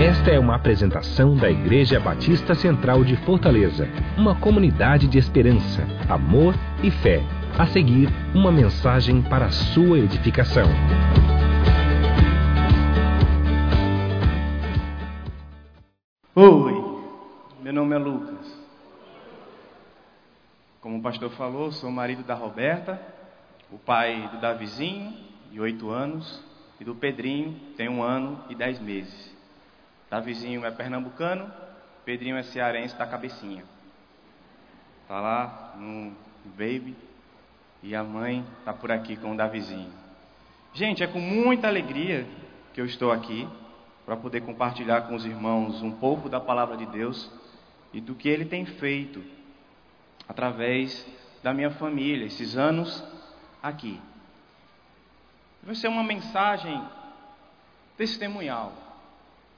Esta é uma apresentação da Igreja Batista Central de Fortaleza, uma comunidade de esperança, amor e fé. A seguir, uma mensagem para a sua edificação. Oi, meu nome é Lucas. Como o pastor falou, sou marido da Roberta, o pai do Davizinho, de oito anos, e do Pedrinho, tem um ano e dez meses. Davizinho é pernambucano, Pedrinho é cearense da cabecinha. Tá lá no Baby e a mãe tá por aqui com o Davizinho. Gente, é com muita alegria que eu estou aqui para poder compartilhar com os irmãos um pouco da palavra de Deus e do que ele tem feito através da minha família, esses anos aqui. Vai ser uma mensagem testemunhal.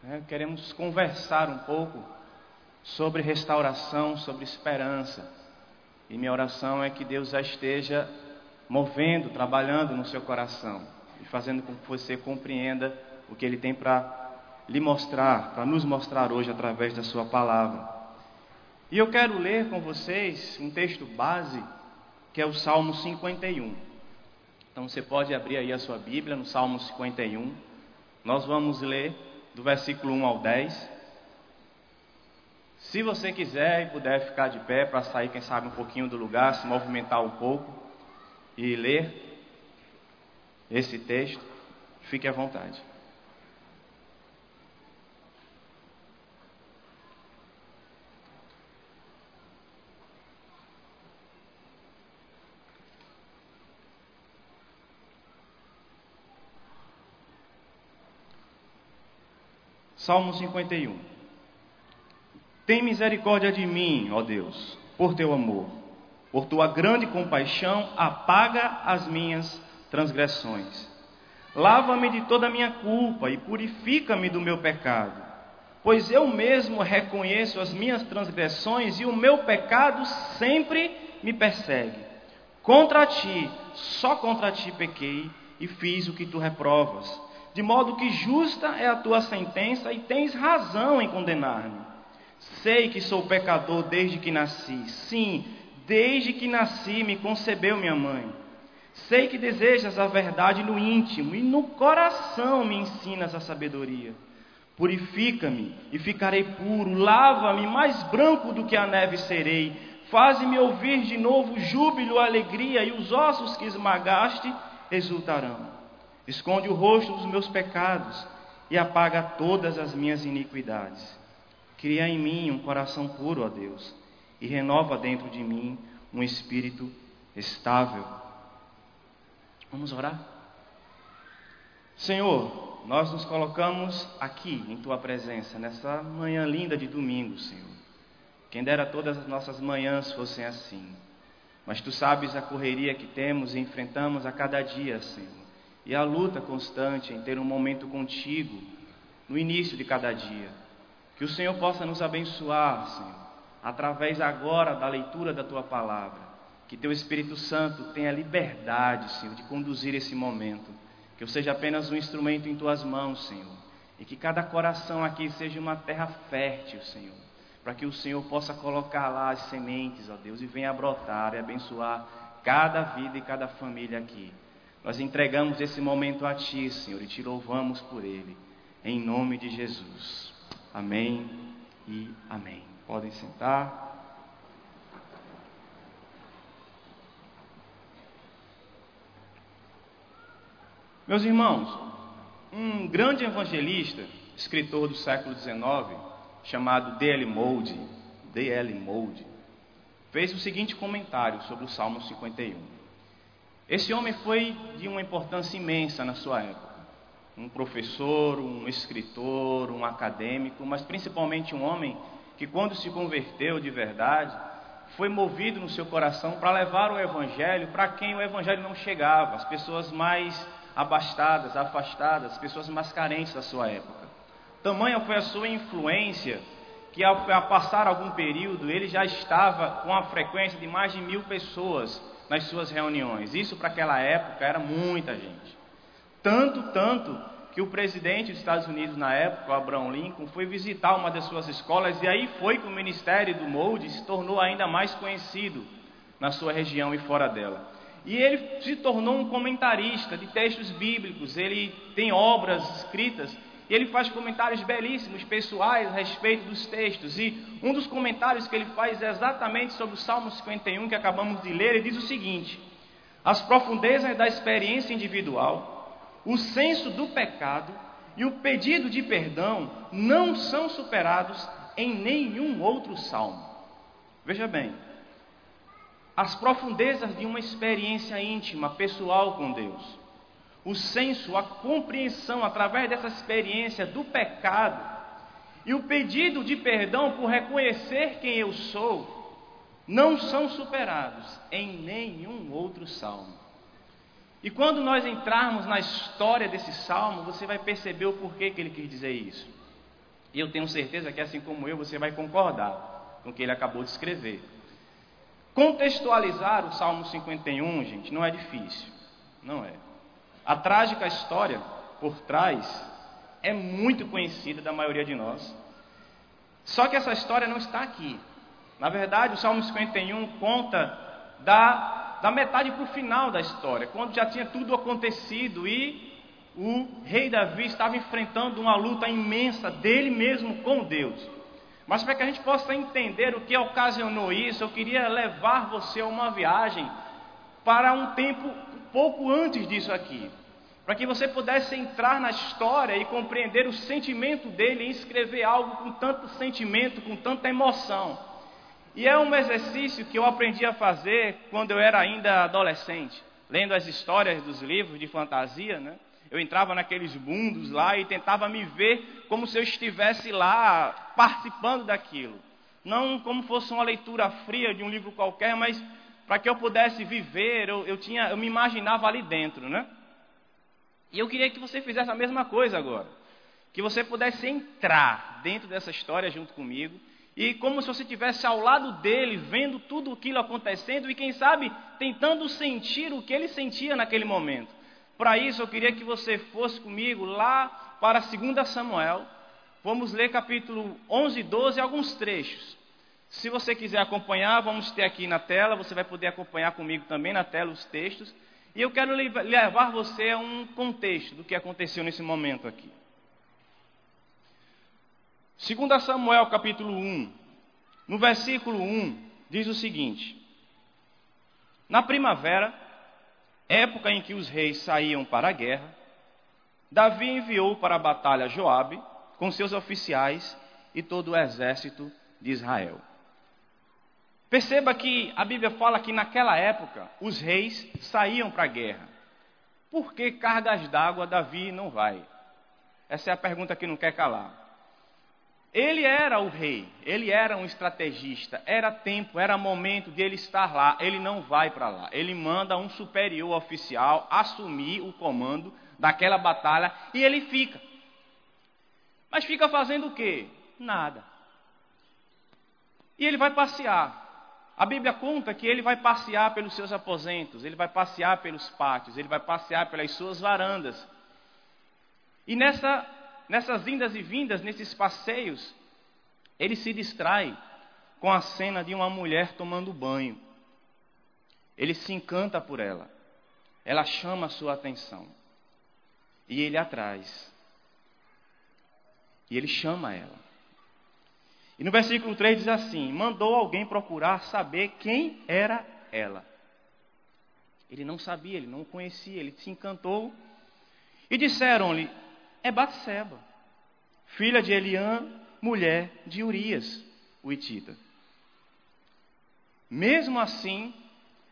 Né? Queremos conversar um pouco sobre restauração, sobre esperança. E minha oração é que Deus já esteja movendo, trabalhando no seu coração e fazendo com que você compreenda o que Ele tem para lhe mostrar, para nos mostrar hoje através da Sua palavra. E eu quero ler com vocês um texto base que é o Salmo 51. Então você pode abrir aí a sua Bíblia no Salmo 51. Nós vamos ler do versículo 1 ao 10. Se você quiser e puder ficar de pé para sair, quem sabe, um pouquinho do lugar, se movimentar um pouco e ler esse texto, fique à vontade. Salmo 51. Tem misericórdia de mim, ó Deus, por teu amor. Por tua grande compaixão, apaga as minhas transgressões. Lava-me de toda a minha culpa e purifica-me do meu pecado. Pois eu mesmo reconheço as minhas transgressões e o meu pecado sempre me persegue. Contra ti, só contra ti pequei e fiz o que tu reprovas de modo que justa é a tua sentença e tens razão em condenar-me. Sei que sou pecador desde que nasci, sim, desde que nasci me concebeu minha mãe. Sei que desejas a verdade no íntimo e no coração me ensinas a sabedoria. Purifica-me e ficarei puro, lava-me mais branco do que a neve serei. Faze-me ouvir de novo júbilo, alegria, e os ossos que esmagaste exultarão. Esconde o rosto dos meus pecados e apaga todas as minhas iniquidades. Cria em mim um coração puro, ó Deus, e renova dentro de mim um espírito estável. Vamos orar? Senhor, nós nos colocamos aqui em tua presença, nessa manhã linda de domingo, Senhor. Quem dera todas as nossas manhãs fossem assim. Mas tu sabes a correria que temos e enfrentamos a cada dia, Senhor e a luta constante em ter um momento contigo no início de cada dia. Que o Senhor possa nos abençoar, Senhor, através agora da leitura da tua palavra. Que teu Espírito Santo tenha liberdade, Senhor, de conduzir esse momento. Que eu seja apenas um instrumento em tuas mãos, Senhor. E que cada coração aqui seja uma terra fértil, Senhor. Para que o Senhor possa colocar lá as sementes, ó Deus, e venha brotar e abençoar cada vida e cada família aqui. Nós entregamos esse momento a Ti, Senhor, e te louvamos por ele. Em nome de Jesus. Amém e amém. Podem sentar. Meus irmãos, um grande evangelista, escritor do século XIX, chamado D.L. Moody, D.L. Moody, fez o seguinte comentário sobre o Salmo 51. Esse homem foi de uma importância imensa na sua época. Um professor, um escritor, um acadêmico, mas principalmente um homem que, quando se converteu de verdade, foi movido no seu coração para levar o Evangelho para quem o Evangelho não chegava, as pessoas mais abastadas, afastadas, as pessoas mais carentes da sua época. Tamanha foi a sua influência que, ao passar algum período, ele já estava com a frequência de mais de mil pessoas nas suas reuniões. Isso para aquela época era muita gente. Tanto, tanto que o presidente dos Estados Unidos na época, o Abraham Lincoln, foi visitar uma das suas escolas e aí foi que o ministério do Molde se tornou ainda mais conhecido na sua região e fora dela. E ele se tornou um comentarista de textos bíblicos, ele tem obras escritas e ele faz comentários belíssimos, pessoais, a respeito dos textos. E um dos comentários que ele faz é exatamente sobre o Salmo 51 que acabamos de ler. Ele diz o seguinte: As profundezas da experiência individual, o senso do pecado e o pedido de perdão não são superados em nenhum outro salmo. Veja bem, as profundezas de uma experiência íntima, pessoal com Deus o senso, a compreensão através dessa experiência do pecado e o pedido de perdão por reconhecer quem eu sou, não são superados em nenhum outro salmo. E quando nós entrarmos na história desse salmo, você vai perceber o porquê que ele quis dizer isso. E eu tenho certeza que, assim como eu, você vai concordar com o que ele acabou de escrever. Contextualizar o Salmo 51, gente, não é difícil. Não é. A trágica história por trás é muito conhecida da maioria de nós. Só que essa história não está aqui. Na verdade, o Salmo 51 conta da, da metade para o final da história, quando já tinha tudo acontecido e o rei Davi estava enfrentando uma luta imensa dele mesmo com Deus. Mas para que a gente possa entender o que ocasionou isso, eu queria levar você a uma viagem para um tempo pouco antes disso aqui, para que você pudesse entrar na história e compreender o sentimento dele em escrever algo com tanto sentimento, com tanta emoção. E é um exercício que eu aprendi a fazer quando eu era ainda adolescente, lendo as histórias dos livros de fantasia, né? Eu entrava naqueles mundos lá e tentava me ver como se eu estivesse lá participando daquilo. Não como fosse uma leitura fria de um livro qualquer, mas para que eu pudesse viver, eu, eu, tinha, eu me imaginava ali dentro, né? E eu queria que você fizesse a mesma coisa agora. Que você pudesse entrar dentro dessa história junto comigo. E como se você estivesse ao lado dele, vendo tudo aquilo acontecendo e, quem sabe, tentando sentir o que ele sentia naquele momento. Para isso, eu queria que você fosse comigo lá para 2 Samuel. Vamos ler capítulo 11 e 12, alguns trechos. Se você quiser acompanhar, vamos ter aqui na tela, você vai poder acompanhar comigo também na tela os textos. E eu quero levar você a um contexto do que aconteceu nesse momento aqui. 2 Samuel capítulo 1, no versículo 1, diz o seguinte: Na primavera, época em que os reis saíam para a guerra, Davi enviou para a batalha Joabe com seus oficiais e todo o exército de Israel. Perceba que a Bíblia fala que naquela época os reis saíam para a guerra. Por que cargas d'água Davi não vai? Essa é a pergunta que não quer calar. Ele era o rei, ele era um estrategista, era tempo, era momento de ele estar lá. Ele não vai para lá, ele manda um superior oficial assumir o comando daquela batalha e ele fica. Mas fica fazendo o quê? Nada. E ele vai passear. A Bíblia conta que ele vai passear pelos seus aposentos, ele vai passear pelos pátios, ele vai passear pelas suas varandas. E nessa, nessas indas e vindas, nesses passeios, ele se distrai com a cena de uma mulher tomando banho. Ele se encanta por ela. Ela chama a sua atenção. E ele atrás. E ele chama ela. E no versículo 3 diz assim: Mandou alguém procurar saber quem era ela. Ele não sabia, ele não conhecia, ele se encantou. E disseram-lhe: É Batseba, filha de Eliã, mulher de Urias, o Itita. Mesmo assim,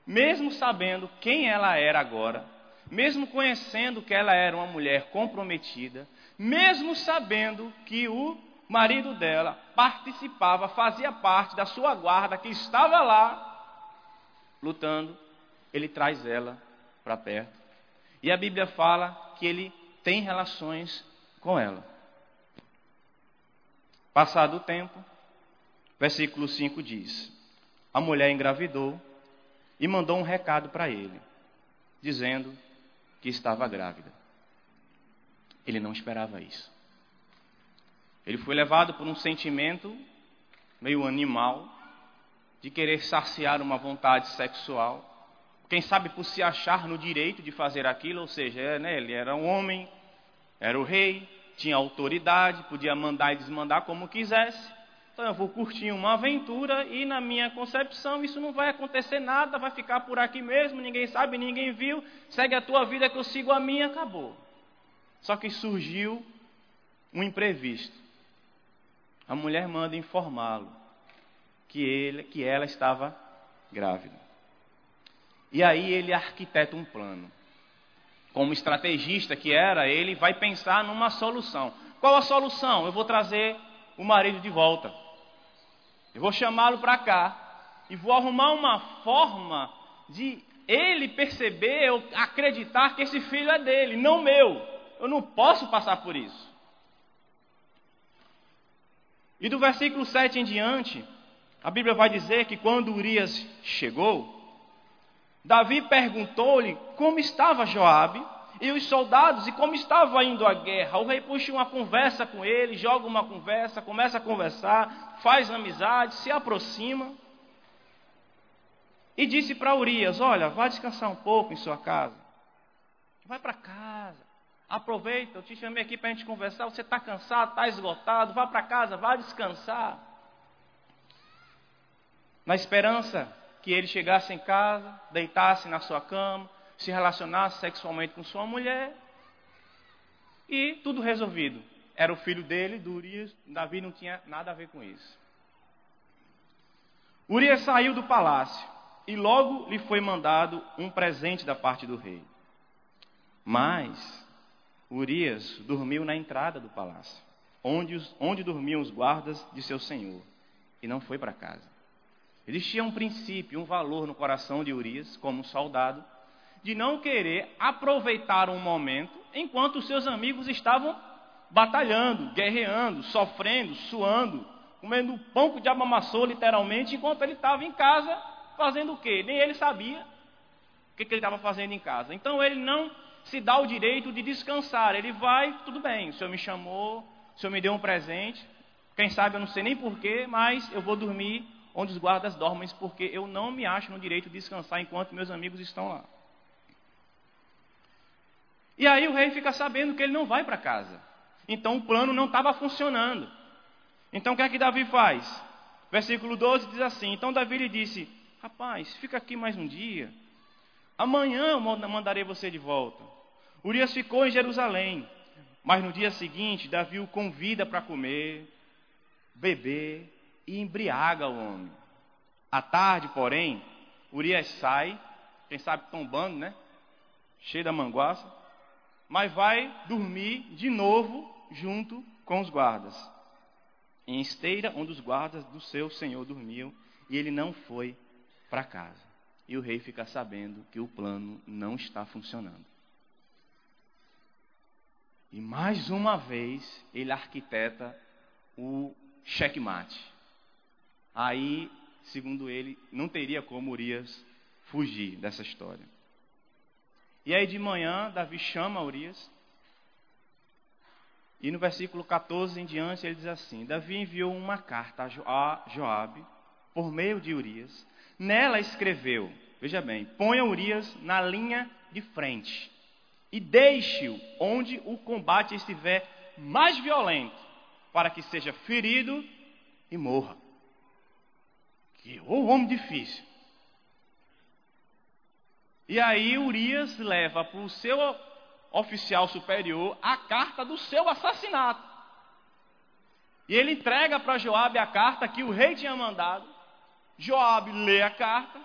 mesmo sabendo quem ela era agora, mesmo conhecendo que ela era uma mulher comprometida, mesmo sabendo que o marido dela participava, fazia parte da sua guarda que estava lá lutando, ele traz ela para perto. E a Bíblia fala que ele tem relações com ela. Passado o tempo, versículo 5 diz: A mulher engravidou e mandou um recado para ele, dizendo que estava grávida. Ele não esperava isso. Ele foi levado por um sentimento meio animal de querer saciar uma vontade sexual. Quem sabe por se achar no direito de fazer aquilo, ou seja, é, né, ele era um homem, era o rei, tinha autoridade, podia mandar e desmandar como quisesse. Então eu vou curtir uma aventura e na minha concepção isso não vai acontecer nada, vai ficar por aqui mesmo, ninguém sabe, ninguém viu, segue a tua vida que eu sigo a minha, acabou. Só que surgiu um imprevisto. A mulher manda informá-lo que, ele, que ela estava grávida. E aí ele arquiteta um plano. Como estrategista que era, ele vai pensar numa solução. Qual a solução? Eu vou trazer o marido de volta. Eu vou chamá-lo para cá e vou arrumar uma forma de ele perceber ou acreditar que esse filho é dele, não meu. Eu não posso passar por isso. E do versículo 7 em diante, a Bíblia vai dizer que quando Urias chegou, Davi perguntou-lhe como estava Joabe e os soldados e como estava indo a guerra. O rei puxa uma conversa com ele, joga uma conversa, começa a conversar, faz amizade, se aproxima. E disse para Urias: Olha, vá descansar um pouco em sua casa. Vai para casa. Aproveita, eu te chamei aqui para a gente conversar. Você está cansado, está esgotado, vá para casa, vá descansar. Na esperança que ele chegasse em casa, deitasse na sua cama, se relacionasse sexualmente com sua mulher e tudo resolvido. Era o filho dele, do Urias, Davi não tinha nada a ver com isso. Urias saiu do palácio e logo lhe foi mandado um presente da parte do rei. Mas Urias dormiu na entrada do palácio, onde, os, onde dormiam os guardas de seu senhor, e não foi para casa. Existia um princípio, um valor no coração de Urias, como soldado, de não querer aproveitar um momento enquanto seus amigos estavam batalhando, guerreando, sofrendo, suando, comendo pão que o diabo amassou literalmente, enquanto ele estava em casa fazendo o quê? Nem ele sabia o que, que ele estava fazendo em casa. Então ele não se dá o direito de descansar. Ele vai, tudo bem, o senhor me chamou, o senhor me deu um presente, quem sabe eu não sei nem porquê, mas eu vou dormir onde os guardas dormem, porque eu não me acho no direito de descansar enquanto meus amigos estão lá. E aí o rei fica sabendo que ele não vai para casa. Então o plano não estava funcionando. Então o que é que Davi faz? Versículo 12 diz assim: Então Davi lhe disse: Rapaz, fica aqui mais um dia. Amanhã eu mandarei você de volta. Urias ficou em Jerusalém. Mas no dia seguinte, Davi o convida para comer, beber e embriaga o homem. À tarde, porém, Urias sai, quem sabe tombando, né? Cheio da manguaça mas vai dormir de novo junto com os guardas, em esteira onde os guardas do seu senhor dormiam, e ele não foi para casa. E o rei fica sabendo que o plano não está funcionando. E mais uma vez ele arquiteta o checkmate. Aí, segundo ele, não teria como Urias fugir dessa história. E aí de manhã, Davi chama Urias. E no versículo 14 em diante, ele diz assim: Davi enviou uma carta a Joabe por meio de Urias. Nela escreveu: Veja bem, ponha Urias na linha de frente e deixe-o onde o combate estiver mais violento, para que seja ferido e morra. Que o homem difícil. E aí Urias leva para o seu oficial superior a carta do seu assassinato. E ele entrega para Joabe a carta que o rei tinha mandado. Joabe lê a carta,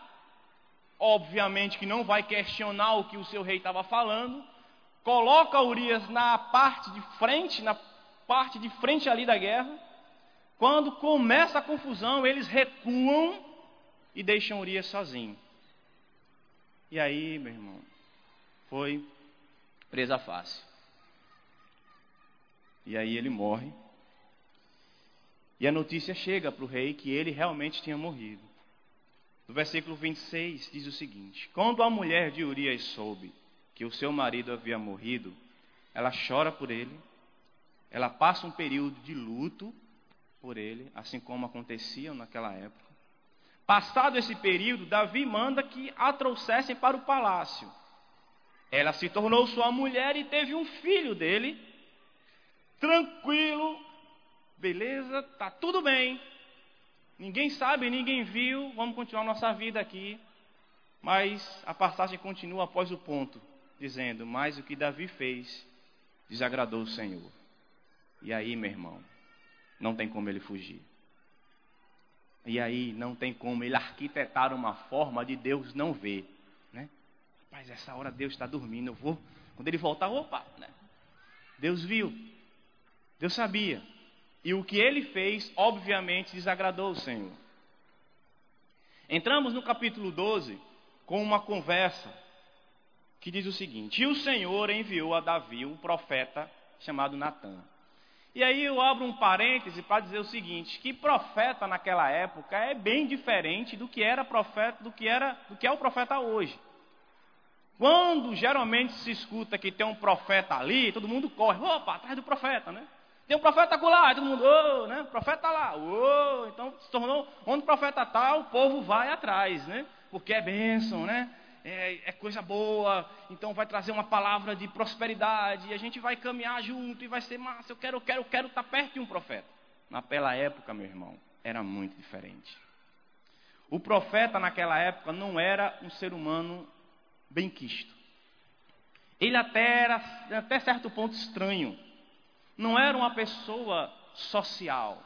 obviamente que não vai questionar o que o seu rei estava falando, coloca Urias na parte de frente, na parte de frente ali da guerra. Quando começa a confusão, eles recuam e deixam Urias sozinho. E aí, meu irmão, foi presa fácil. E aí ele morre. E a notícia chega para o rei que ele realmente tinha morrido. No versículo 26 diz o seguinte: Quando a mulher de Urias soube que o seu marido havia morrido, ela chora por ele, ela passa um período de luto por ele, assim como acontecia naquela época. Passado esse período, Davi manda que a trouxessem para o palácio. Ela se tornou sua mulher e teve um filho dele, tranquilo, beleza, tá tudo bem. Ninguém sabe, ninguém viu, vamos continuar nossa vida aqui. Mas a passagem continua após o ponto, dizendo: Mas o que Davi fez desagradou o Senhor. E aí, meu irmão, não tem como ele fugir. E aí não tem como ele arquitetar uma forma de Deus não ver, né? Mas essa hora Deus está dormindo, eu vou. Quando ele voltar, opa, né? Deus viu, Deus sabia. E o que ele fez, obviamente, desagradou o Senhor. Entramos no capítulo 12 com uma conversa que diz o seguinte: E o Senhor enviou a Davi um profeta chamado Natan. E aí eu abro um parêntese para dizer o seguinte, que profeta naquela época é bem diferente do que era profeta, do que era, do que é o profeta hoje. Quando geralmente se escuta que tem um profeta ali, todo mundo corre, opa, atrás do profeta, né? Tem um profeta lá, todo mundo, oh, né? Profeta lá, oh, então se tornou, onde o profeta está, o povo vai atrás, né? Porque é bênção, né? É, é, coisa boa, então vai trazer uma palavra de prosperidade, e a gente vai caminhar junto e vai ser massa. Eu quero, eu quero, eu quero estar perto de um profeta. Naquela época, meu irmão, era muito diferente. O profeta naquela época não era um ser humano bem quisto. Ele até era, até certo ponto, estranho. Não era uma pessoa social.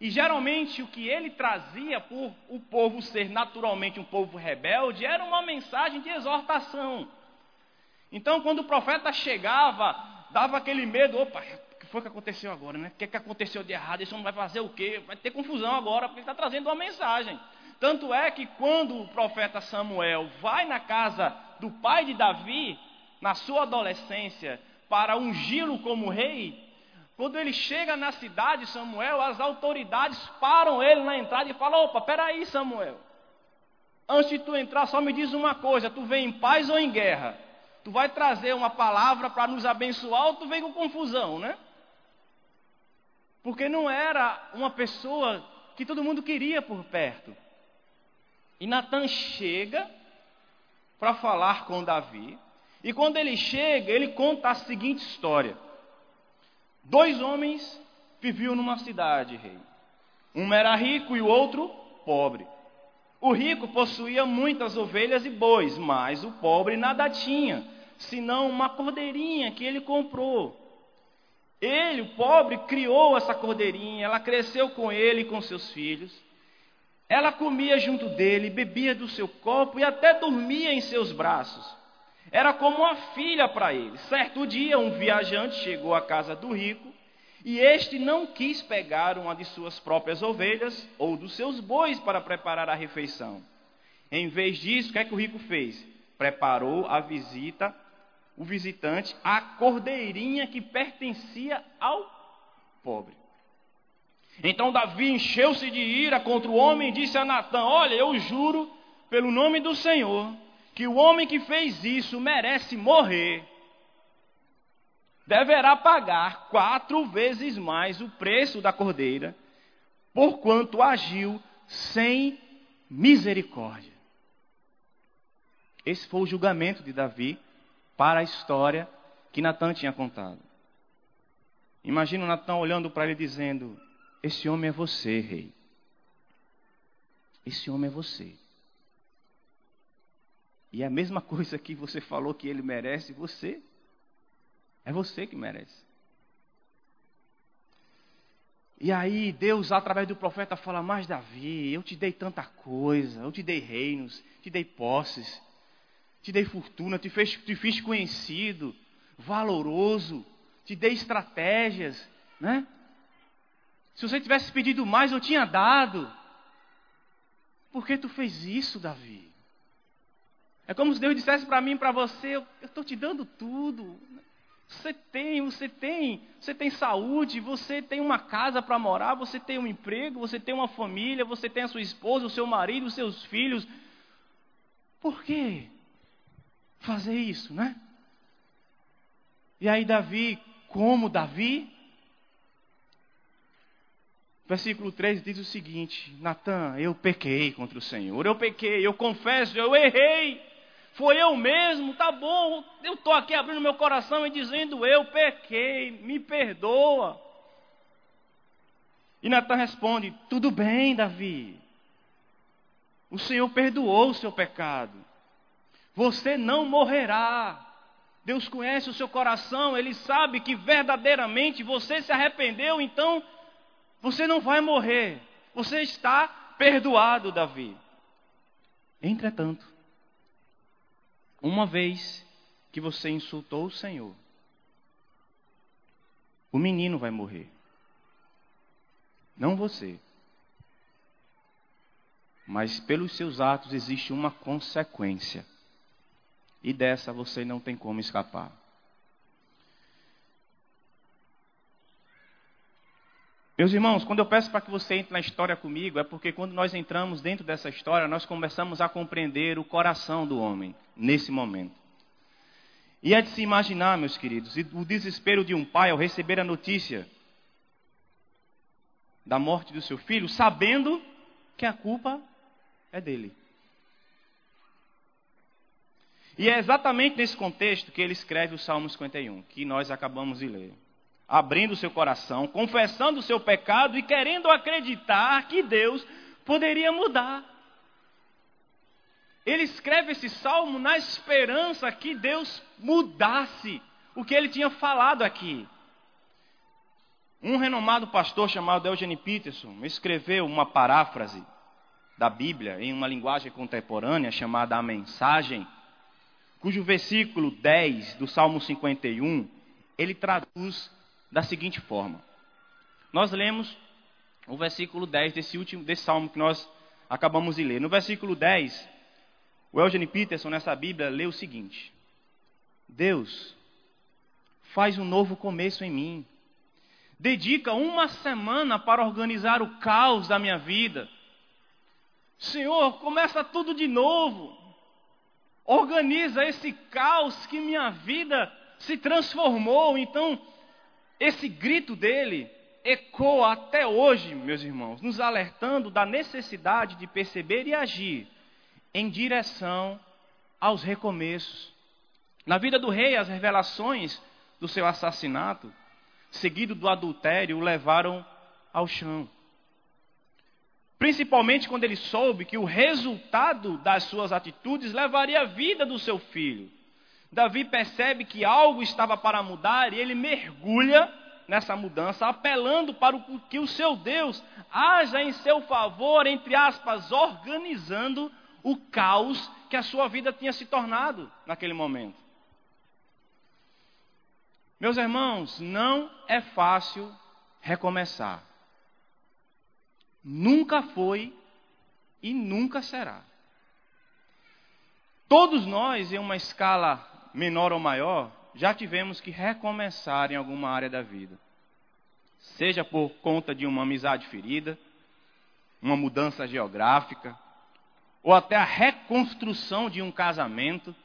E geralmente o que ele trazia por o povo ser naturalmente um povo rebelde era uma mensagem de exortação. Então, quando o profeta chegava, dava aquele medo: opa, o que foi que aconteceu agora, né? O que, que aconteceu de errado? Isso não vai fazer o quê? Vai ter confusão agora, porque ele está trazendo uma mensagem. Tanto é que quando o profeta Samuel vai na casa do pai de Davi, na sua adolescência, para ungí-lo como rei, quando ele chega na cidade, Samuel, as autoridades param ele na entrada e falam: opa, peraí, Samuel. Antes de tu entrar, só me diz uma coisa: tu vem em paz ou em guerra? Tu vai trazer uma palavra para nos abençoar ou tu vem com confusão, né? Porque não era uma pessoa que todo mundo queria por perto. E Natan chega para falar com Davi. E quando ele chega, ele conta a seguinte história. Dois homens viviam numa cidade, rei. Um era rico e o outro pobre. O rico possuía muitas ovelhas e bois, mas o pobre nada tinha, senão uma cordeirinha que ele comprou. Ele, o pobre, criou essa cordeirinha, ela cresceu com ele e com seus filhos. Ela comia junto dele, bebia do seu copo e até dormia em seus braços. Era como uma filha para ele. Certo dia, um viajante chegou à casa do rico e este não quis pegar uma de suas próprias ovelhas ou dos seus bois para preparar a refeição. Em vez disso, o que é que o rico fez? Preparou a visita, o visitante, a cordeirinha que pertencia ao pobre. Então Davi encheu-se de ira contra o homem e disse a Natã: Olha, eu juro pelo nome do Senhor que o homem que fez isso merece morrer, deverá pagar quatro vezes mais o preço da cordeira, porquanto agiu sem misericórdia. Esse foi o julgamento de Davi para a história que Natan tinha contado. Imagina Natan olhando para ele dizendo: Esse homem é você, rei. Esse homem é você. E é a mesma coisa que você falou que ele merece, você. É você que merece. E aí Deus, através do profeta, fala: Mas Davi, eu te dei tanta coisa, eu te dei reinos, te dei posses, te dei fortuna, te, fez, te fiz conhecido, valoroso, te dei estratégias, né? Se você tivesse pedido mais, eu tinha dado. Por que tu fez isso, Davi? É como se Deus dissesse para mim e para você: eu estou te dando tudo. Você tem, você tem, você tem saúde, você tem uma casa para morar, você tem um emprego, você tem uma família, você tem a sua esposa, o seu marido, os seus filhos. Por que fazer isso, né? E aí, Davi, como Davi? Versículo 3 diz o seguinte: Natan, eu pequei contra o Senhor, eu pequei, eu confesso, eu errei. Foi eu mesmo, tá bom. Eu estou aqui abrindo meu coração e dizendo: Eu pequei, me perdoa. E Natan responde: Tudo bem, Davi. O Senhor perdoou o seu pecado. Você não morrerá. Deus conhece o seu coração, Ele sabe que verdadeiramente você se arrependeu, então você não vai morrer. Você está perdoado, Davi. Entretanto, uma vez que você insultou o Senhor, o menino vai morrer. Não você. Mas pelos seus atos existe uma consequência. E dessa você não tem como escapar. Meus irmãos, quando eu peço para que você entre na história comigo, é porque quando nós entramos dentro dessa história, nós começamos a compreender o coração do homem nesse momento. E é de se imaginar, meus queridos, o desespero de um pai ao receber a notícia da morte do seu filho, sabendo que a culpa é dele. E é exatamente nesse contexto que ele escreve o Salmo 51, que nós acabamos de ler abrindo seu coração, confessando o seu pecado e querendo acreditar que Deus poderia mudar. Ele escreve esse salmo na esperança que Deus mudasse o que ele tinha falado aqui. Um renomado pastor chamado Eugene Peterson escreveu uma paráfrase da Bíblia em uma linguagem contemporânea chamada A Mensagem, cujo versículo 10 do Salmo 51 ele traduz da seguinte forma. Nós lemos o versículo 10 desse último desse salmo que nós acabamos de ler. No versículo 10, o Eugene Peterson nessa Bíblia lê o seguinte: Deus faz um novo começo em mim. Dedica uma semana para organizar o caos da minha vida. Senhor, começa tudo de novo. Organiza esse caos que minha vida se transformou. Então, esse grito dele ecoa até hoje, meus irmãos, nos alertando da necessidade de perceber e agir em direção aos recomeços. Na vida do rei, as revelações do seu assassinato, seguido do adultério, o levaram ao chão. Principalmente quando ele soube que o resultado das suas atitudes levaria a vida do seu filho. Davi percebe que algo estava para mudar e ele mergulha nessa mudança, apelando para que o seu Deus haja em seu favor, entre aspas, organizando o caos que a sua vida tinha se tornado naquele momento. Meus irmãos, não é fácil recomeçar. Nunca foi e nunca será. Todos nós, em uma escala menor ou maior, já tivemos que recomeçar em alguma área da vida. Seja por conta de uma amizade ferida, uma mudança geográfica, ou até a reconstrução de um casamento,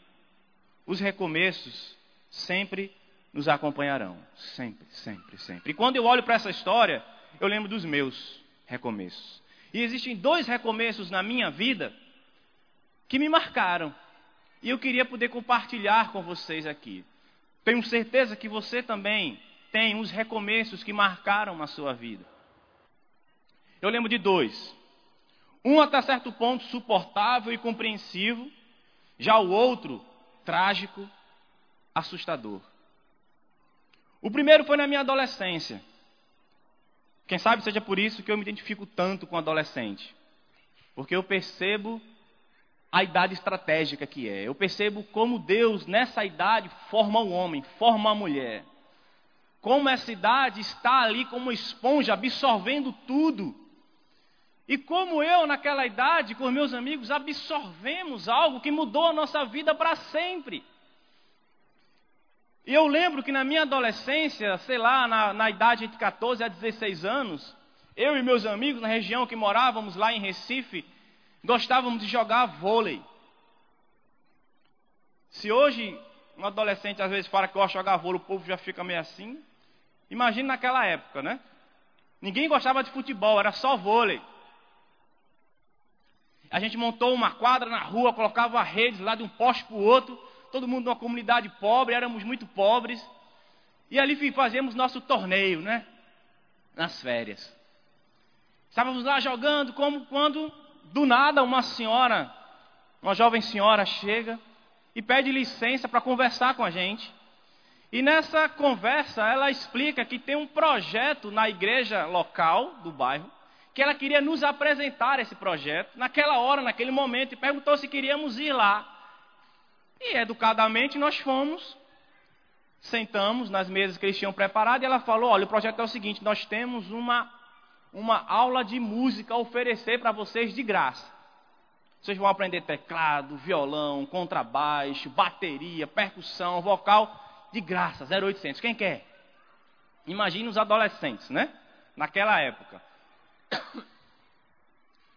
os recomeços sempre nos acompanharão. Sempre, sempre, sempre. E quando eu olho para essa história, eu lembro dos meus recomeços. E existem dois recomeços na minha vida que me marcaram. E eu queria poder compartilhar com vocês aqui. Tenho certeza que você também tem uns recomeços que marcaram a sua vida. Eu lembro de dois. Um até certo ponto suportável e compreensivo, já o outro trágico, assustador. O primeiro foi na minha adolescência. Quem sabe seja por isso que eu me identifico tanto com adolescente. Porque eu percebo a idade estratégica que é. Eu percebo como Deus, nessa idade, forma o homem, forma a mulher. Como essa idade está ali como uma esponja, absorvendo tudo. E como eu, naquela idade, com meus amigos, absorvemos algo que mudou a nossa vida para sempre. E eu lembro que na minha adolescência, sei lá, na, na idade entre 14 a 16 anos, eu e meus amigos na região que morávamos lá em Recife, gostávamos de jogar vôlei. Se hoje um adolescente às vezes fala que gosta de jogar vôlei, o povo já fica meio assim. Imagina naquela época, né? Ninguém gostava de futebol, era só vôlei. A gente montou uma quadra na rua, colocava redes lá de um poste para o outro, todo mundo numa comunidade pobre, éramos muito pobres. E ali fazíamos nosso torneio, né? Nas férias. Estávamos lá jogando, como quando do nada uma senhora, uma jovem senhora chega e pede licença para conversar com a gente. E nessa conversa ela explica que tem um projeto na igreja local do bairro, que ela queria nos apresentar esse projeto, naquela hora, naquele momento, e perguntou se queríamos ir lá. E educadamente nós fomos, sentamos nas mesas que eles tinham preparado, e ela falou: olha, o projeto é o seguinte, nós temos uma, uma aula de música a oferecer para vocês de graça. Vocês vão aprender teclado, violão, contrabaixo, bateria, percussão, vocal de graça, 0800. Quem quer? Imagina os adolescentes, né? Naquela época.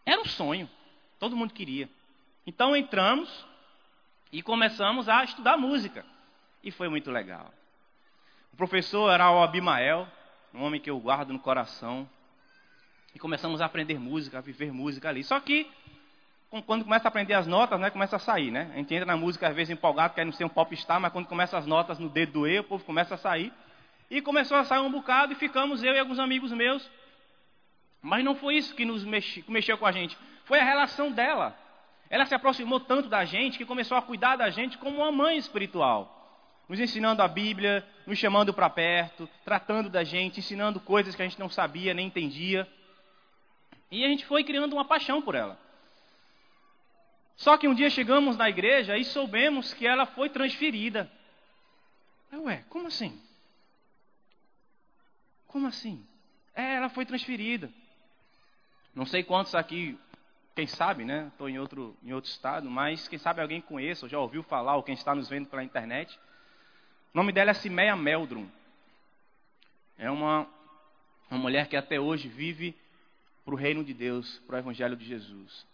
Era um sonho. Todo mundo queria. Então entramos e começamos a estudar música. E foi muito legal. O professor era o Abimael, um homem que eu guardo no coração. E começamos a aprender música, a viver música ali. Só que quando começa a aprender as notas, né, começa a sair, né? A gente entra na música às vezes empolgado, quer não ser um popstar, mas quando começa as notas no dedo do E, o povo começa a sair. E começou a sair um bocado e ficamos eu e alguns amigos meus. Mas não foi isso que nos que mexeu com a gente, foi a relação dela. Ela se aproximou tanto da gente que começou a cuidar da gente como uma mãe espiritual. Nos ensinando a Bíblia, nos chamando para perto, tratando da gente, ensinando coisas que a gente não sabia nem entendia. E a gente foi criando uma paixão por ela. Só que um dia chegamos na igreja e soubemos que ela foi transferida. Ué, como assim? Como assim? É, ela foi transferida. Não sei quantos aqui, quem sabe, né? Estou em outro, em outro estado, mas quem sabe alguém conheça, ou já ouviu falar, ou quem está nos vendo pela internet. O nome dela é Simeia Meldrum. É uma, uma mulher que até hoje vive para o reino de Deus, para o evangelho de Jesus.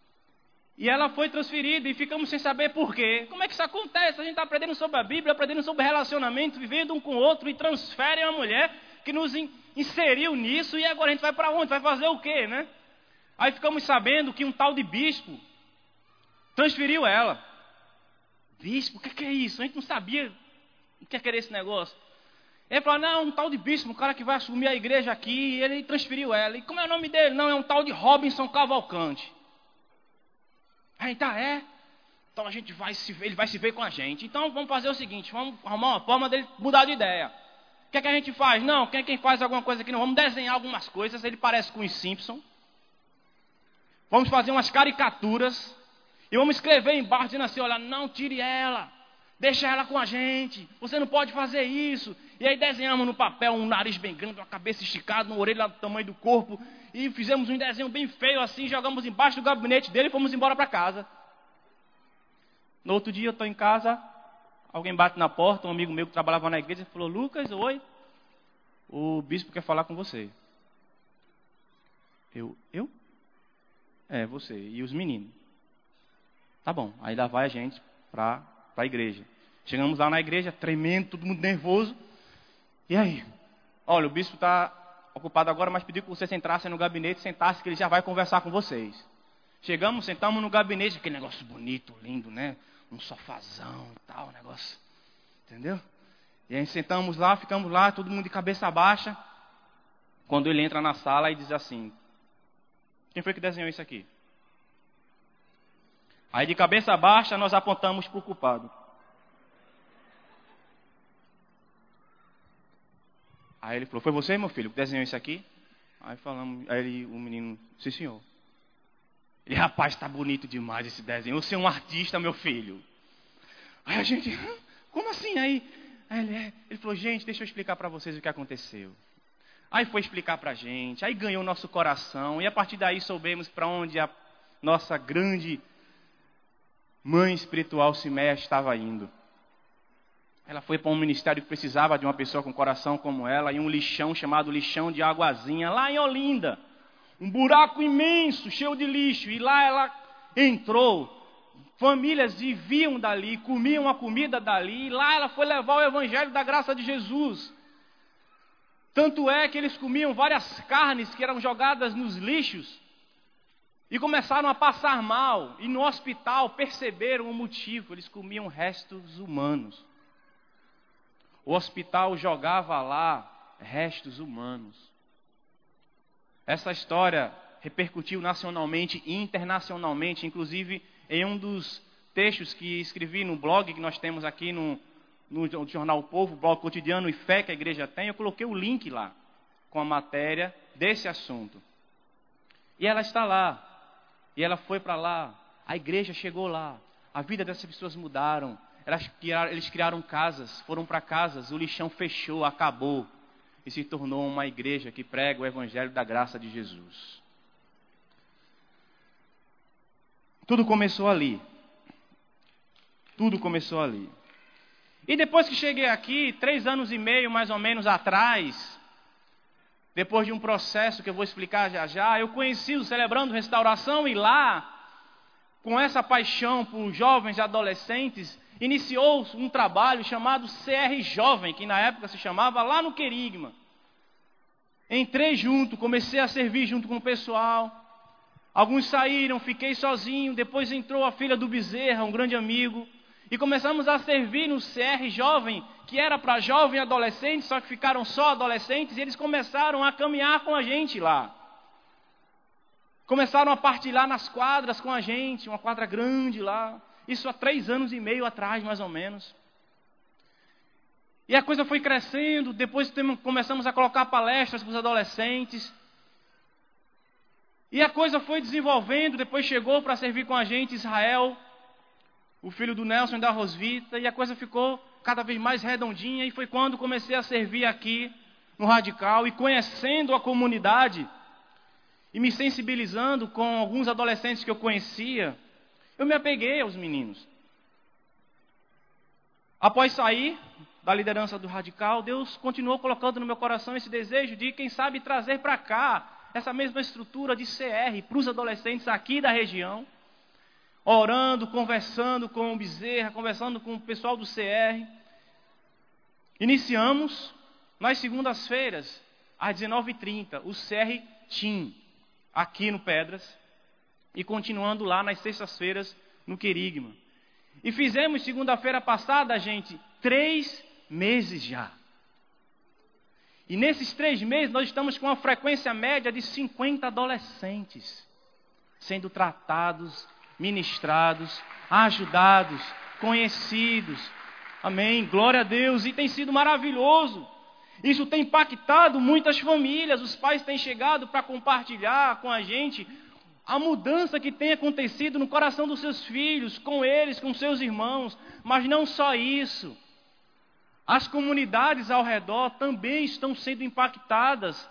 E ela foi transferida e ficamos sem saber por quê. Como é que isso acontece? A gente está aprendendo sobre a Bíblia, aprendendo sobre relacionamento, vivendo um com o outro e transferem uma mulher que nos inseriu nisso e agora a gente vai para onde? Vai fazer o quê, né? Aí ficamos sabendo que um tal de bispo transferiu ela. Bispo, o que, que é isso? A gente não sabia o que é querer esse negócio. Ele falou, não, um tal de bispo, um cara que vai assumir a igreja aqui, ele transferiu ela. E como é o nome dele? Não, é um tal de Robinson Cavalcante. Aí tá, é. Então a gente vai se ver, ele vai se ver com a gente. Então vamos fazer o seguinte, vamos arrumar uma forma dele mudar de ideia. O que é que a gente faz? Não, quem é quem faz alguma coisa aqui? Não, vamos desenhar algumas coisas. Ele parece com os Simpson. Vamos fazer umas caricaturas. E vamos escrever embaixo dizendo assim: olha, não tire ela. Deixa ela com a gente. Você não pode fazer isso. E aí desenhamos no papel um nariz bem grande, uma cabeça esticada, uma orelha do tamanho do corpo. E fizemos um desenho bem feio assim, jogamos embaixo do gabinete dele e fomos embora para casa. No outro dia eu estou em casa, alguém bate na porta, um amigo meu que trabalhava na igreja falou, Lucas, oi. O bispo quer falar com você. Eu, eu? É, você. E os meninos. Tá bom. Aí lá vai a gente para a igreja. Chegamos lá na igreja, tremendo, todo mundo nervoso. E aí? Olha, o bispo está ocupado agora, mas pediu que vocês entrassem no gabinete, sentassem, que ele já vai conversar com vocês. Chegamos, sentamos no gabinete, aquele negócio bonito, lindo, né? Um sofazão e tal, negócio. Entendeu? E aí sentamos lá, ficamos lá, todo mundo de cabeça baixa. Quando ele entra na sala e diz assim: Quem foi que desenhou isso aqui? Aí de cabeça baixa nós apontamos para o culpado. Aí ele falou: Foi você, meu filho, que desenhou isso aqui? Aí falamos, aí ele, o menino, sim senhor. Ele, rapaz, está bonito demais esse desenho. Você é um artista, meu filho. Aí a gente, como assim? Aí, aí ele, é. ele falou, gente, deixa eu explicar para vocês o que aconteceu. Aí foi explicar para a gente, aí ganhou nosso coração, e a partir daí soubemos para onde a nossa grande mãe espiritual Simeia estava indo. Ela foi para um ministério que precisava de uma pessoa com coração como ela, e um lixão chamado lixão de Águazinha, lá em Olinda. Um buraco imenso, cheio de lixo. E lá ela entrou, famílias viviam dali, comiam a comida dali, e lá ela foi levar o evangelho da graça de Jesus. Tanto é que eles comiam várias carnes que eram jogadas nos lixos e começaram a passar mal. E no hospital perceberam o motivo: eles comiam restos humanos. O hospital jogava lá restos humanos. Essa história repercutiu nacionalmente e internacionalmente, inclusive em um dos textos que escrevi no blog que nós temos aqui no, no jornal o Povo, blog cotidiano e fé que a igreja tem, eu coloquei o link lá com a matéria desse assunto. E ela está lá. E ela foi para lá. A igreja chegou lá. A vida dessas pessoas mudaram. Criaram, eles criaram casas, foram para casas, o lixão fechou, acabou. E se tornou uma igreja que prega o evangelho da graça de Jesus. Tudo começou ali. Tudo começou ali. E depois que cheguei aqui, três anos e meio mais ou menos atrás, depois de um processo que eu vou explicar já já, eu conheci o Celebrando Restauração e lá, com essa paixão por jovens e adolescentes, iniciou um trabalho chamado CR Jovem, que na época se chamava lá no Querigma. Entrei junto, comecei a servir junto com o pessoal. Alguns saíram, fiquei sozinho. Depois entrou a filha do Bezerra, um grande amigo. E começamos a servir no CR Jovem, que era para jovem adolescente, só que ficaram só adolescentes. E eles começaram a caminhar com a gente lá. Começaram a partilhar nas quadras com a gente, uma quadra grande lá. Isso há três anos e meio atrás, mais ou menos. E a coisa foi crescendo. Depois começamos a colocar palestras para os adolescentes. E a coisa foi desenvolvendo, depois chegou para servir com a gente Israel, o filho do Nelson da Rosvita, e a coisa ficou cada vez mais redondinha, e foi quando comecei a servir aqui no Radical e conhecendo a comunidade e me sensibilizando com alguns adolescentes que eu conhecia, eu me apeguei aos meninos. Após sair da liderança do Radical, Deus continuou colocando no meu coração esse desejo de, quem sabe, trazer para cá essa mesma estrutura de CR para os adolescentes aqui da região, orando, conversando com o Bezerra, conversando com o pessoal do CR. Iniciamos nas segundas-feiras, às 19h30, o CR Team, aqui no Pedras, e continuando lá nas sextas-feiras no Querigma. E fizemos segunda-feira passada, gente, três meses já. E nesses três meses nós estamos com uma frequência média de 50 adolescentes sendo tratados, ministrados, ajudados, conhecidos. Amém. Glória a Deus. E tem sido maravilhoso. Isso tem impactado muitas famílias. Os pais têm chegado para compartilhar com a gente a mudança que tem acontecido no coração dos seus filhos, com eles, com seus irmãos. Mas não só isso. As comunidades ao redor também estão sendo impactadas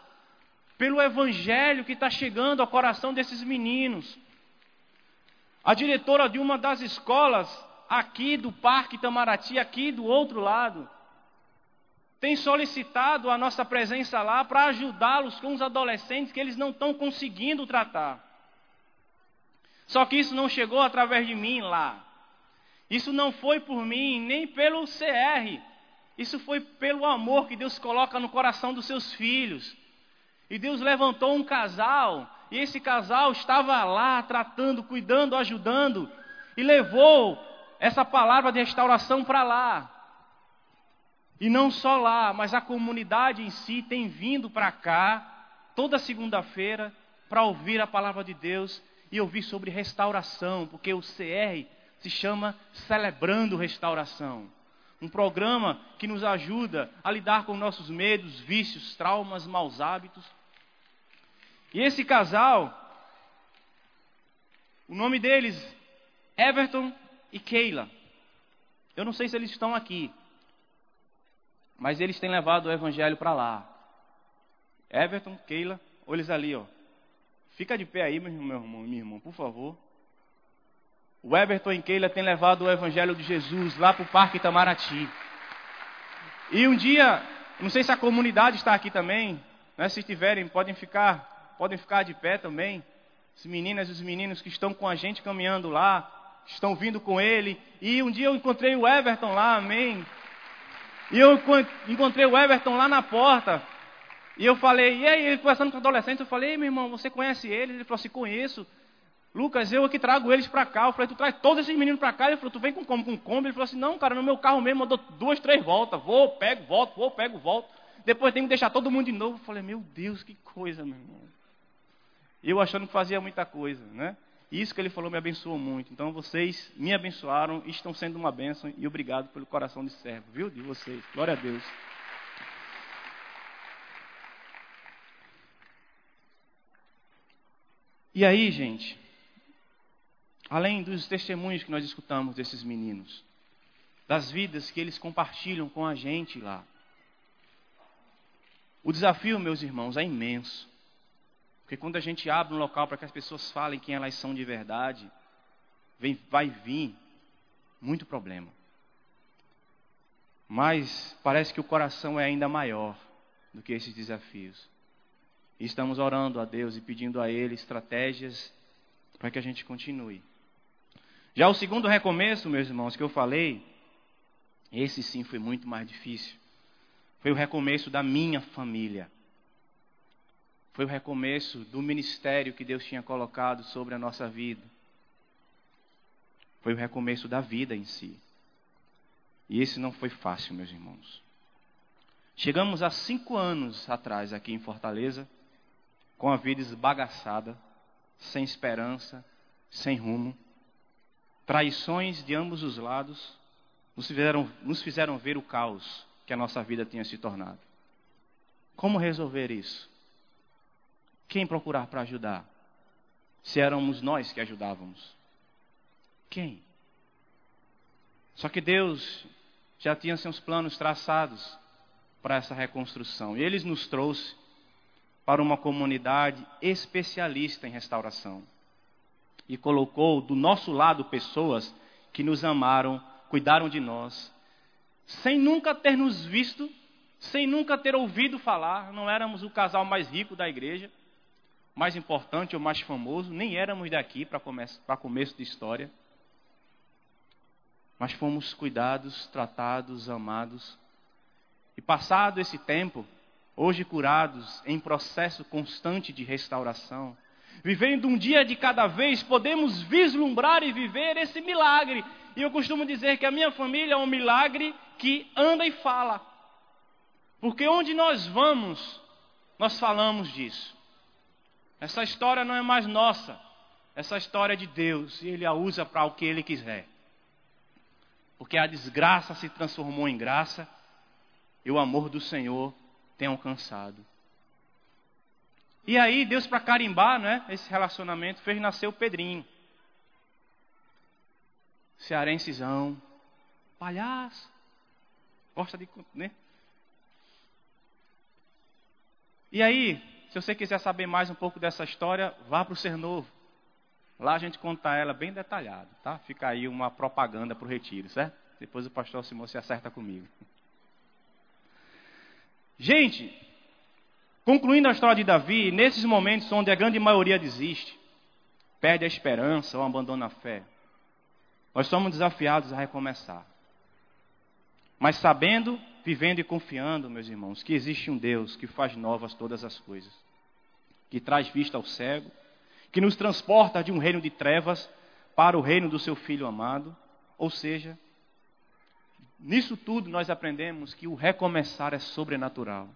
pelo evangelho que está chegando ao coração desses meninos. A diretora de uma das escolas aqui do Parque Itamaraty, aqui do outro lado, tem solicitado a nossa presença lá para ajudá-los com os adolescentes que eles não estão conseguindo tratar. Só que isso não chegou através de mim lá. Isso não foi por mim, nem pelo CR. Isso foi pelo amor que Deus coloca no coração dos seus filhos. E Deus levantou um casal, e esse casal estava lá tratando, cuidando, ajudando, e levou essa palavra de restauração para lá. E não só lá, mas a comunidade em si tem vindo para cá, toda segunda-feira, para ouvir a palavra de Deus e ouvir sobre restauração, porque o CR se chama Celebrando Restauração um programa que nos ajuda a lidar com nossos medos, vícios, traumas, maus hábitos. E esse casal, o nome deles, Everton e Keila. Eu não sei se eles estão aqui, mas eles têm levado o evangelho para lá. Everton, Keila, olha eles ali, ó. Fica de pé aí, meu irmão, meu irmão, por favor. O Everton e Keila têm levado o Evangelho de Jesus lá para o Parque Itamaraty. E um dia, não sei se a comunidade está aqui também, né? se estiverem, podem ficar, podem ficar de pé também. As meninas e os meninos que estão com a gente caminhando lá. estão vindo com ele. E um dia eu encontrei o Everton lá, amém. E eu encontrei o Everton lá na porta. E eu falei, e aí, ele conversando com adolescente, eu falei, meu irmão, você conhece eles? Ele falou assim, conheço. Lucas, eu aqui trago eles para cá. Eu falei, tu traz todos esses meninos para cá. Ele falou, tu vem com como? Com combo? Ele falou assim, não, cara, no meu carro mesmo, eu dou duas, três voltas. Vou, pego, volto, vou, pego, volto. Depois tem que deixar todo mundo de novo. Eu falei, meu Deus, que coisa, meu irmão. Eu achando que fazia muita coisa, né? Isso que ele falou me abençoou muito. Então vocês me abençoaram estão sendo uma bênção. E obrigado pelo coração de servo, viu? De vocês. Glória a Deus. E aí, gente, além dos testemunhos que nós escutamos desses meninos, das vidas que eles compartilham com a gente lá, o desafio, meus irmãos, é imenso. Porque quando a gente abre um local para que as pessoas falem quem elas são de verdade, vem, vai vir muito problema. Mas parece que o coração é ainda maior do que esses desafios. E estamos orando a Deus e pedindo a Ele estratégias para que a gente continue. Já o segundo recomeço, meus irmãos, que eu falei, esse sim foi muito mais difícil. Foi o recomeço da minha família. Foi o recomeço do ministério que Deus tinha colocado sobre a nossa vida. Foi o recomeço da vida em si. E esse não foi fácil, meus irmãos. Chegamos há cinco anos atrás aqui em Fortaleza, com a vida esbagaçada, sem esperança, sem rumo. Traições de ambos os lados nos fizeram, nos fizeram ver o caos que a nossa vida tinha se tornado. Como resolver isso? Quem procurar para ajudar? Se éramos nós que ajudávamos. Quem? Só que Deus já tinha seus planos traçados para essa reconstrução. E Ele nos trouxe para uma comunidade especialista em restauração. E colocou do nosso lado pessoas que nos amaram, cuidaram de nós, sem nunca ter nos visto, sem nunca ter ouvido falar. Não éramos o casal mais rico da igreja, mais importante ou mais famoso, nem éramos daqui para começo, começo de história. Mas fomos cuidados, tratados, amados. E passado esse tempo, hoje curados, em processo constante de restauração, vivendo um dia de cada vez, podemos vislumbrar e viver esse milagre. E eu costumo dizer que a minha família é um milagre que anda e fala. Porque onde nós vamos, nós falamos disso. Essa história não é mais nossa. Essa história é de Deus e Ele a usa para o que Ele quiser. Porque a desgraça se transformou em graça e o amor do Senhor tem alcançado. E aí, Deus, para carimbar né, esse relacionamento, fez nascer o Pedrinho. Cearensezão, palhaço, gosta de. Né? E aí, se você quiser saber mais um pouco dessa história, vá para o Ser Novo. Lá a gente conta ela bem detalhado, tá? Fica aí uma propaganda para o retiro, certo? Depois o pastor Simão se acerta comigo. Gente, concluindo a história de Davi, nesses momentos onde a grande maioria desiste, perde a esperança ou abandona a fé, nós somos desafiados a recomeçar. Mas sabendo vivendo e confiando, meus irmãos, que existe um Deus que faz novas todas as coisas, que traz vista ao cego, que nos transporta de um reino de trevas para o reino do seu Filho amado. Ou seja, nisso tudo nós aprendemos que o recomeçar é sobrenatural.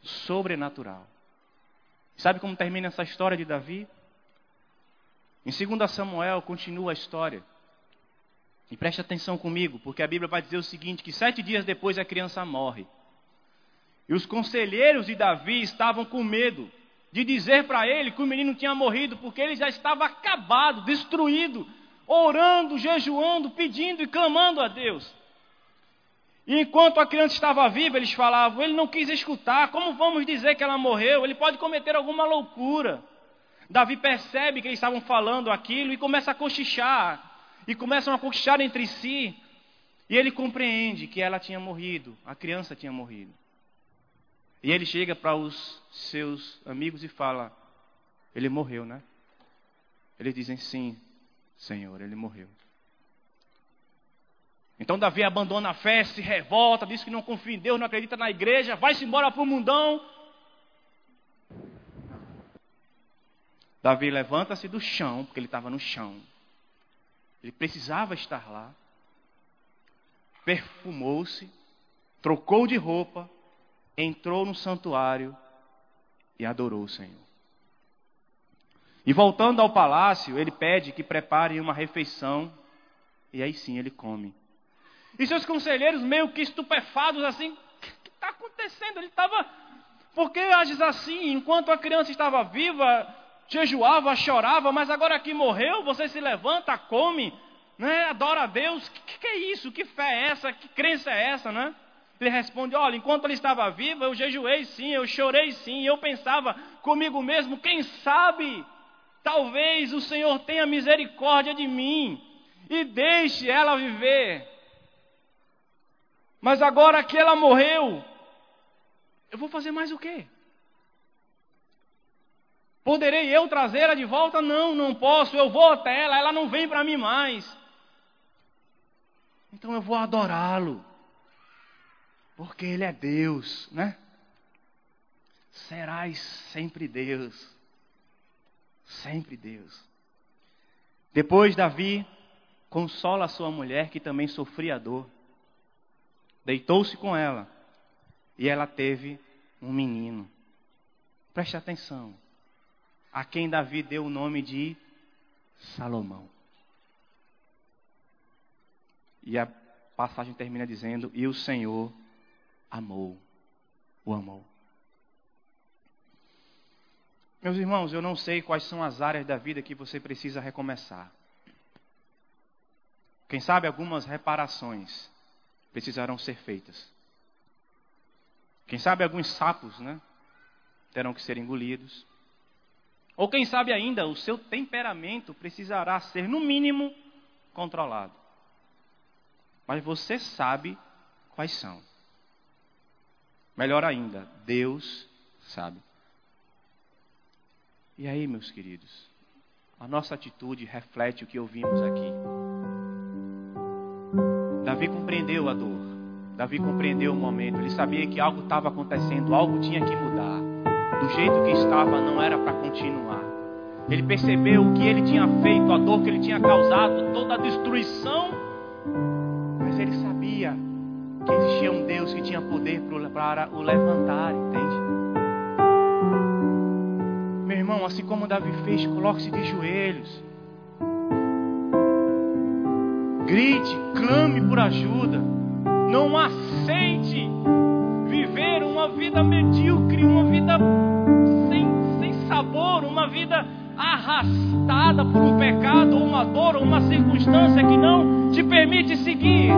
Sobrenatural. Sabe como termina essa história de Davi? Em 2 Samuel continua a história. E preste atenção comigo, porque a Bíblia vai dizer o seguinte: que sete dias depois a criança morre. E os conselheiros de Davi estavam com medo de dizer para ele que o menino tinha morrido, porque ele já estava acabado, destruído, orando, jejuando, pedindo e clamando a Deus. E enquanto a criança estava viva, eles falavam: ele não quis escutar, como vamos dizer que ela morreu? Ele pode cometer alguma loucura. Davi percebe que eles estavam falando aquilo e começa a cochichar e começam a conquistar entre si. E ele compreende que ela tinha morrido, a criança tinha morrido. E ele chega para os seus amigos e fala: Ele morreu, né? Eles dizem sim. Senhor, ele morreu. Então Davi abandona a fé, se revolta, diz que não confia em Deus, não acredita na igreja, vai-se embora para o mundão. Davi levanta-se do chão, porque ele estava no chão. Ele precisava estar lá. Perfumou-se, trocou de roupa, entrou no santuário e adorou o Senhor. E voltando ao palácio, ele pede que preparem uma refeição, e aí sim ele come. E seus conselheiros, meio que estupefados, assim: o que está acontecendo? Ele estava. Por que ages assim? Enquanto a criança estava viva, jejuava, chorava, mas agora que morreu, você se levanta, come, né? adora a Deus. O que, que, é isso? Que fé é essa? Que crença é essa, né? Ele responde: Olha, enquanto ele estava vivo, eu jejuei sim, eu chorei sim, eu pensava comigo mesmo: quem sabe, talvez o Senhor tenha misericórdia de mim e deixe ela viver. Mas agora que ela morreu, eu vou fazer mais o quê? Poderei eu trazê-la de volta? Não, não posso. Eu vou até ela, ela não vem para mim mais. Então eu vou adorá-lo. Porque ele é Deus, né? Serás sempre Deus. Sempre Deus. Depois Davi consola a sua mulher que também sofria dor deitou-se com ela e ela teve um menino. Preste atenção. A quem Davi deu o nome de Salomão. E a passagem termina dizendo: E o Senhor amou, o amou. Meus irmãos, eu não sei quais são as áreas da vida que você precisa recomeçar. Quem sabe algumas reparações precisarão ser feitas. Quem sabe alguns sapos, né? Terão que ser engolidos. Ou quem sabe ainda, o seu temperamento precisará ser, no mínimo, controlado. Mas você sabe quais são. Melhor ainda, Deus sabe. E aí, meus queridos, a nossa atitude reflete o que ouvimos aqui. Davi compreendeu a dor. Davi compreendeu o momento. Ele sabia que algo estava acontecendo, algo tinha que mudar. Do jeito que estava, não era para continuar. Ele percebeu o que ele tinha feito, a dor que ele tinha causado, toda a destruição. Mas ele sabia que existia um Deus que tinha poder para o levantar, entende? Meu irmão, assim como Davi fez, coloque-se de joelhos. Grite, clame por ajuda. Não aceite viver uma vida medíocre, uma vida sem, sem sabor, uma vida arrastada por um pecado, ou uma dor, ou uma circunstância que não te permite seguir.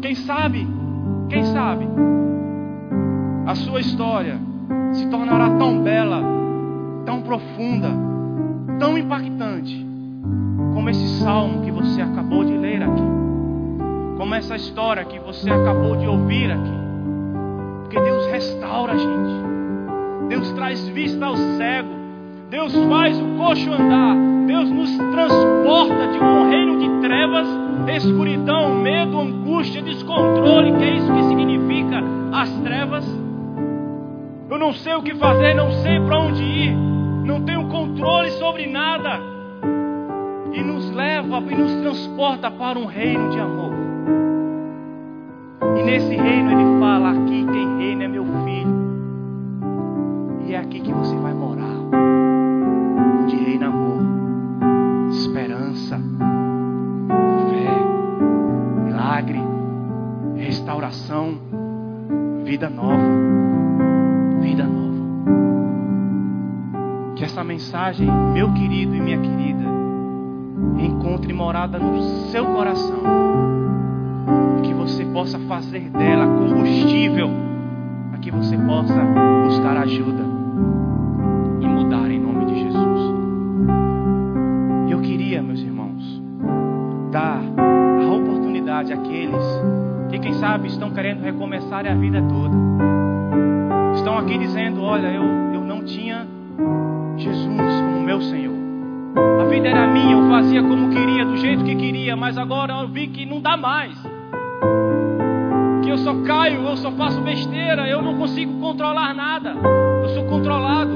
Quem sabe, quem sabe, a sua história se tornará tão bela, tão profunda tão impactante como esse salmo que você acabou de ler aqui, como essa história que você acabou de ouvir aqui. Porque Deus restaura a gente, Deus traz vista ao cego, Deus faz o coxo andar, Deus nos transporta de um reino de trevas, escuridão, medo, angústia, descontrole, que é isso que significa as trevas. Eu não sei o que fazer, não sei para onde ir não tem o controle sobre nada e nos leva e nos transporta para um reino de amor. E nesse reino ele fala: aqui quem reina é meu filho. E é aqui que você vai morar. Onde reina amor, esperança, fé, milagre, restauração, vida nova. Vida nova. Que essa mensagem, meu querido e minha querida, encontre morada no seu coração. Que você possa fazer dela combustível para que você possa buscar ajuda e mudar em nome de Jesus. Eu queria, meus irmãos, dar a oportunidade àqueles que, quem sabe, estão querendo recomeçar a vida toda. Estão aqui dizendo: Olha, eu, eu não tinha Jesus como meu Senhor. A vida era minha, eu fazia como queria, do jeito que queria, mas agora eu vi que não dá mais. Eu só caio, eu só faço besteira, eu não consigo controlar nada. Eu sou controlado.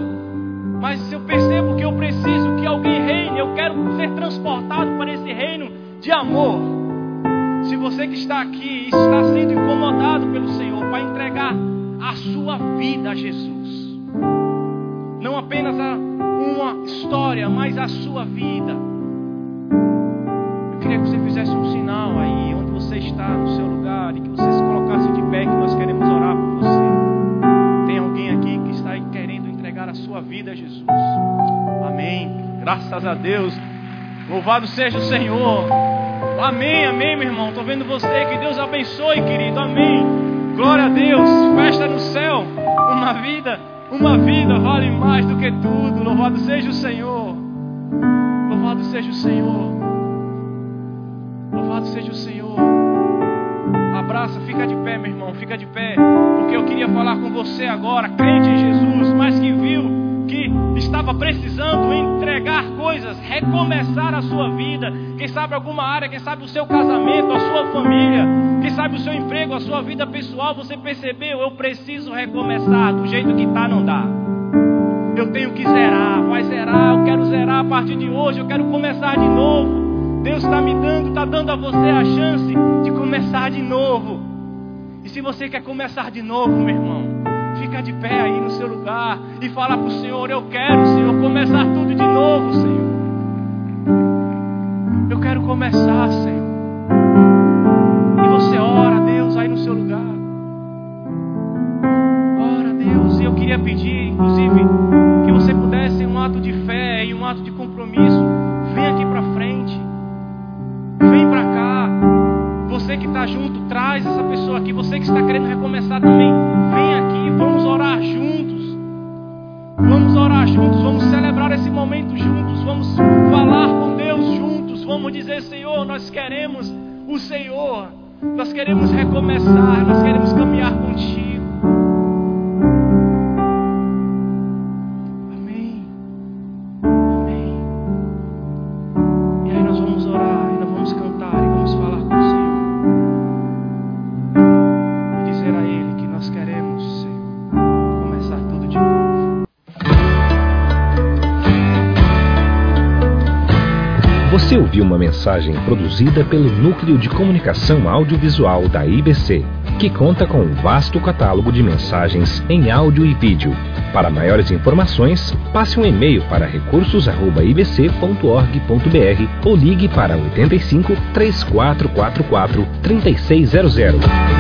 Mas se eu percebo que eu preciso que alguém reine, eu quero ser transportado para esse reino de amor. Se você que está aqui está sendo incomodado pelo Senhor para entregar a sua vida a Jesus, não apenas a uma história, mas a sua vida. Eu queria que você fizesse um sinal aí, onde você está, no seu lugar, e que você pé, que nós queremos orar por você. Tem alguém aqui que está querendo entregar a sua vida a Jesus. Amém. Graças a Deus. Louvado seja o Senhor. Amém, amém, meu irmão. Estou vendo você. Que Deus abençoe, querido. Amém. Glória a Deus. Festa no céu. Uma vida uma vida vale mais do que tudo. Louvado seja o Senhor. Louvado seja o Senhor. Louvado seja o Senhor. Abraça, fica de pé, meu irmão, fica de pé. Porque eu queria falar com você agora, crente em Jesus, mas que viu que estava precisando entregar coisas, recomeçar a sua vida. Quem sabe alguma área, quem sabe o seu casamento, a sua família, quem sabe o seu emprego, a sua vida pessoal. Você percebeu? Eu preciso recomeçar. Do jeito que está, não dá. Eu tenho que zerar, vai zerar. Eu quero zerar a partir de hoje. Eu quero começar de novo. Deus está me dando, está dando a você a chance de começar de novo. E se você quer começar de novo, meu irmão, Fica de pé aí no seu lugar e fala para o Senhor: Eu quero, Senhor, começar tudo de novo, Senhor. Eu quero começar, Senhor. E você ora, Deus, aí no seu lugar. Ora, Deus. E eu queria pedir, mensagem produzida pelo Núcleo de Comunicação Audiovisual da IBC, que conta com um vasto catálogo de mensagens em áudio e vídeo. Para maiores informações, passe um e-mail para recursos@ibc.org.br ou ligue para 85 3444 3600.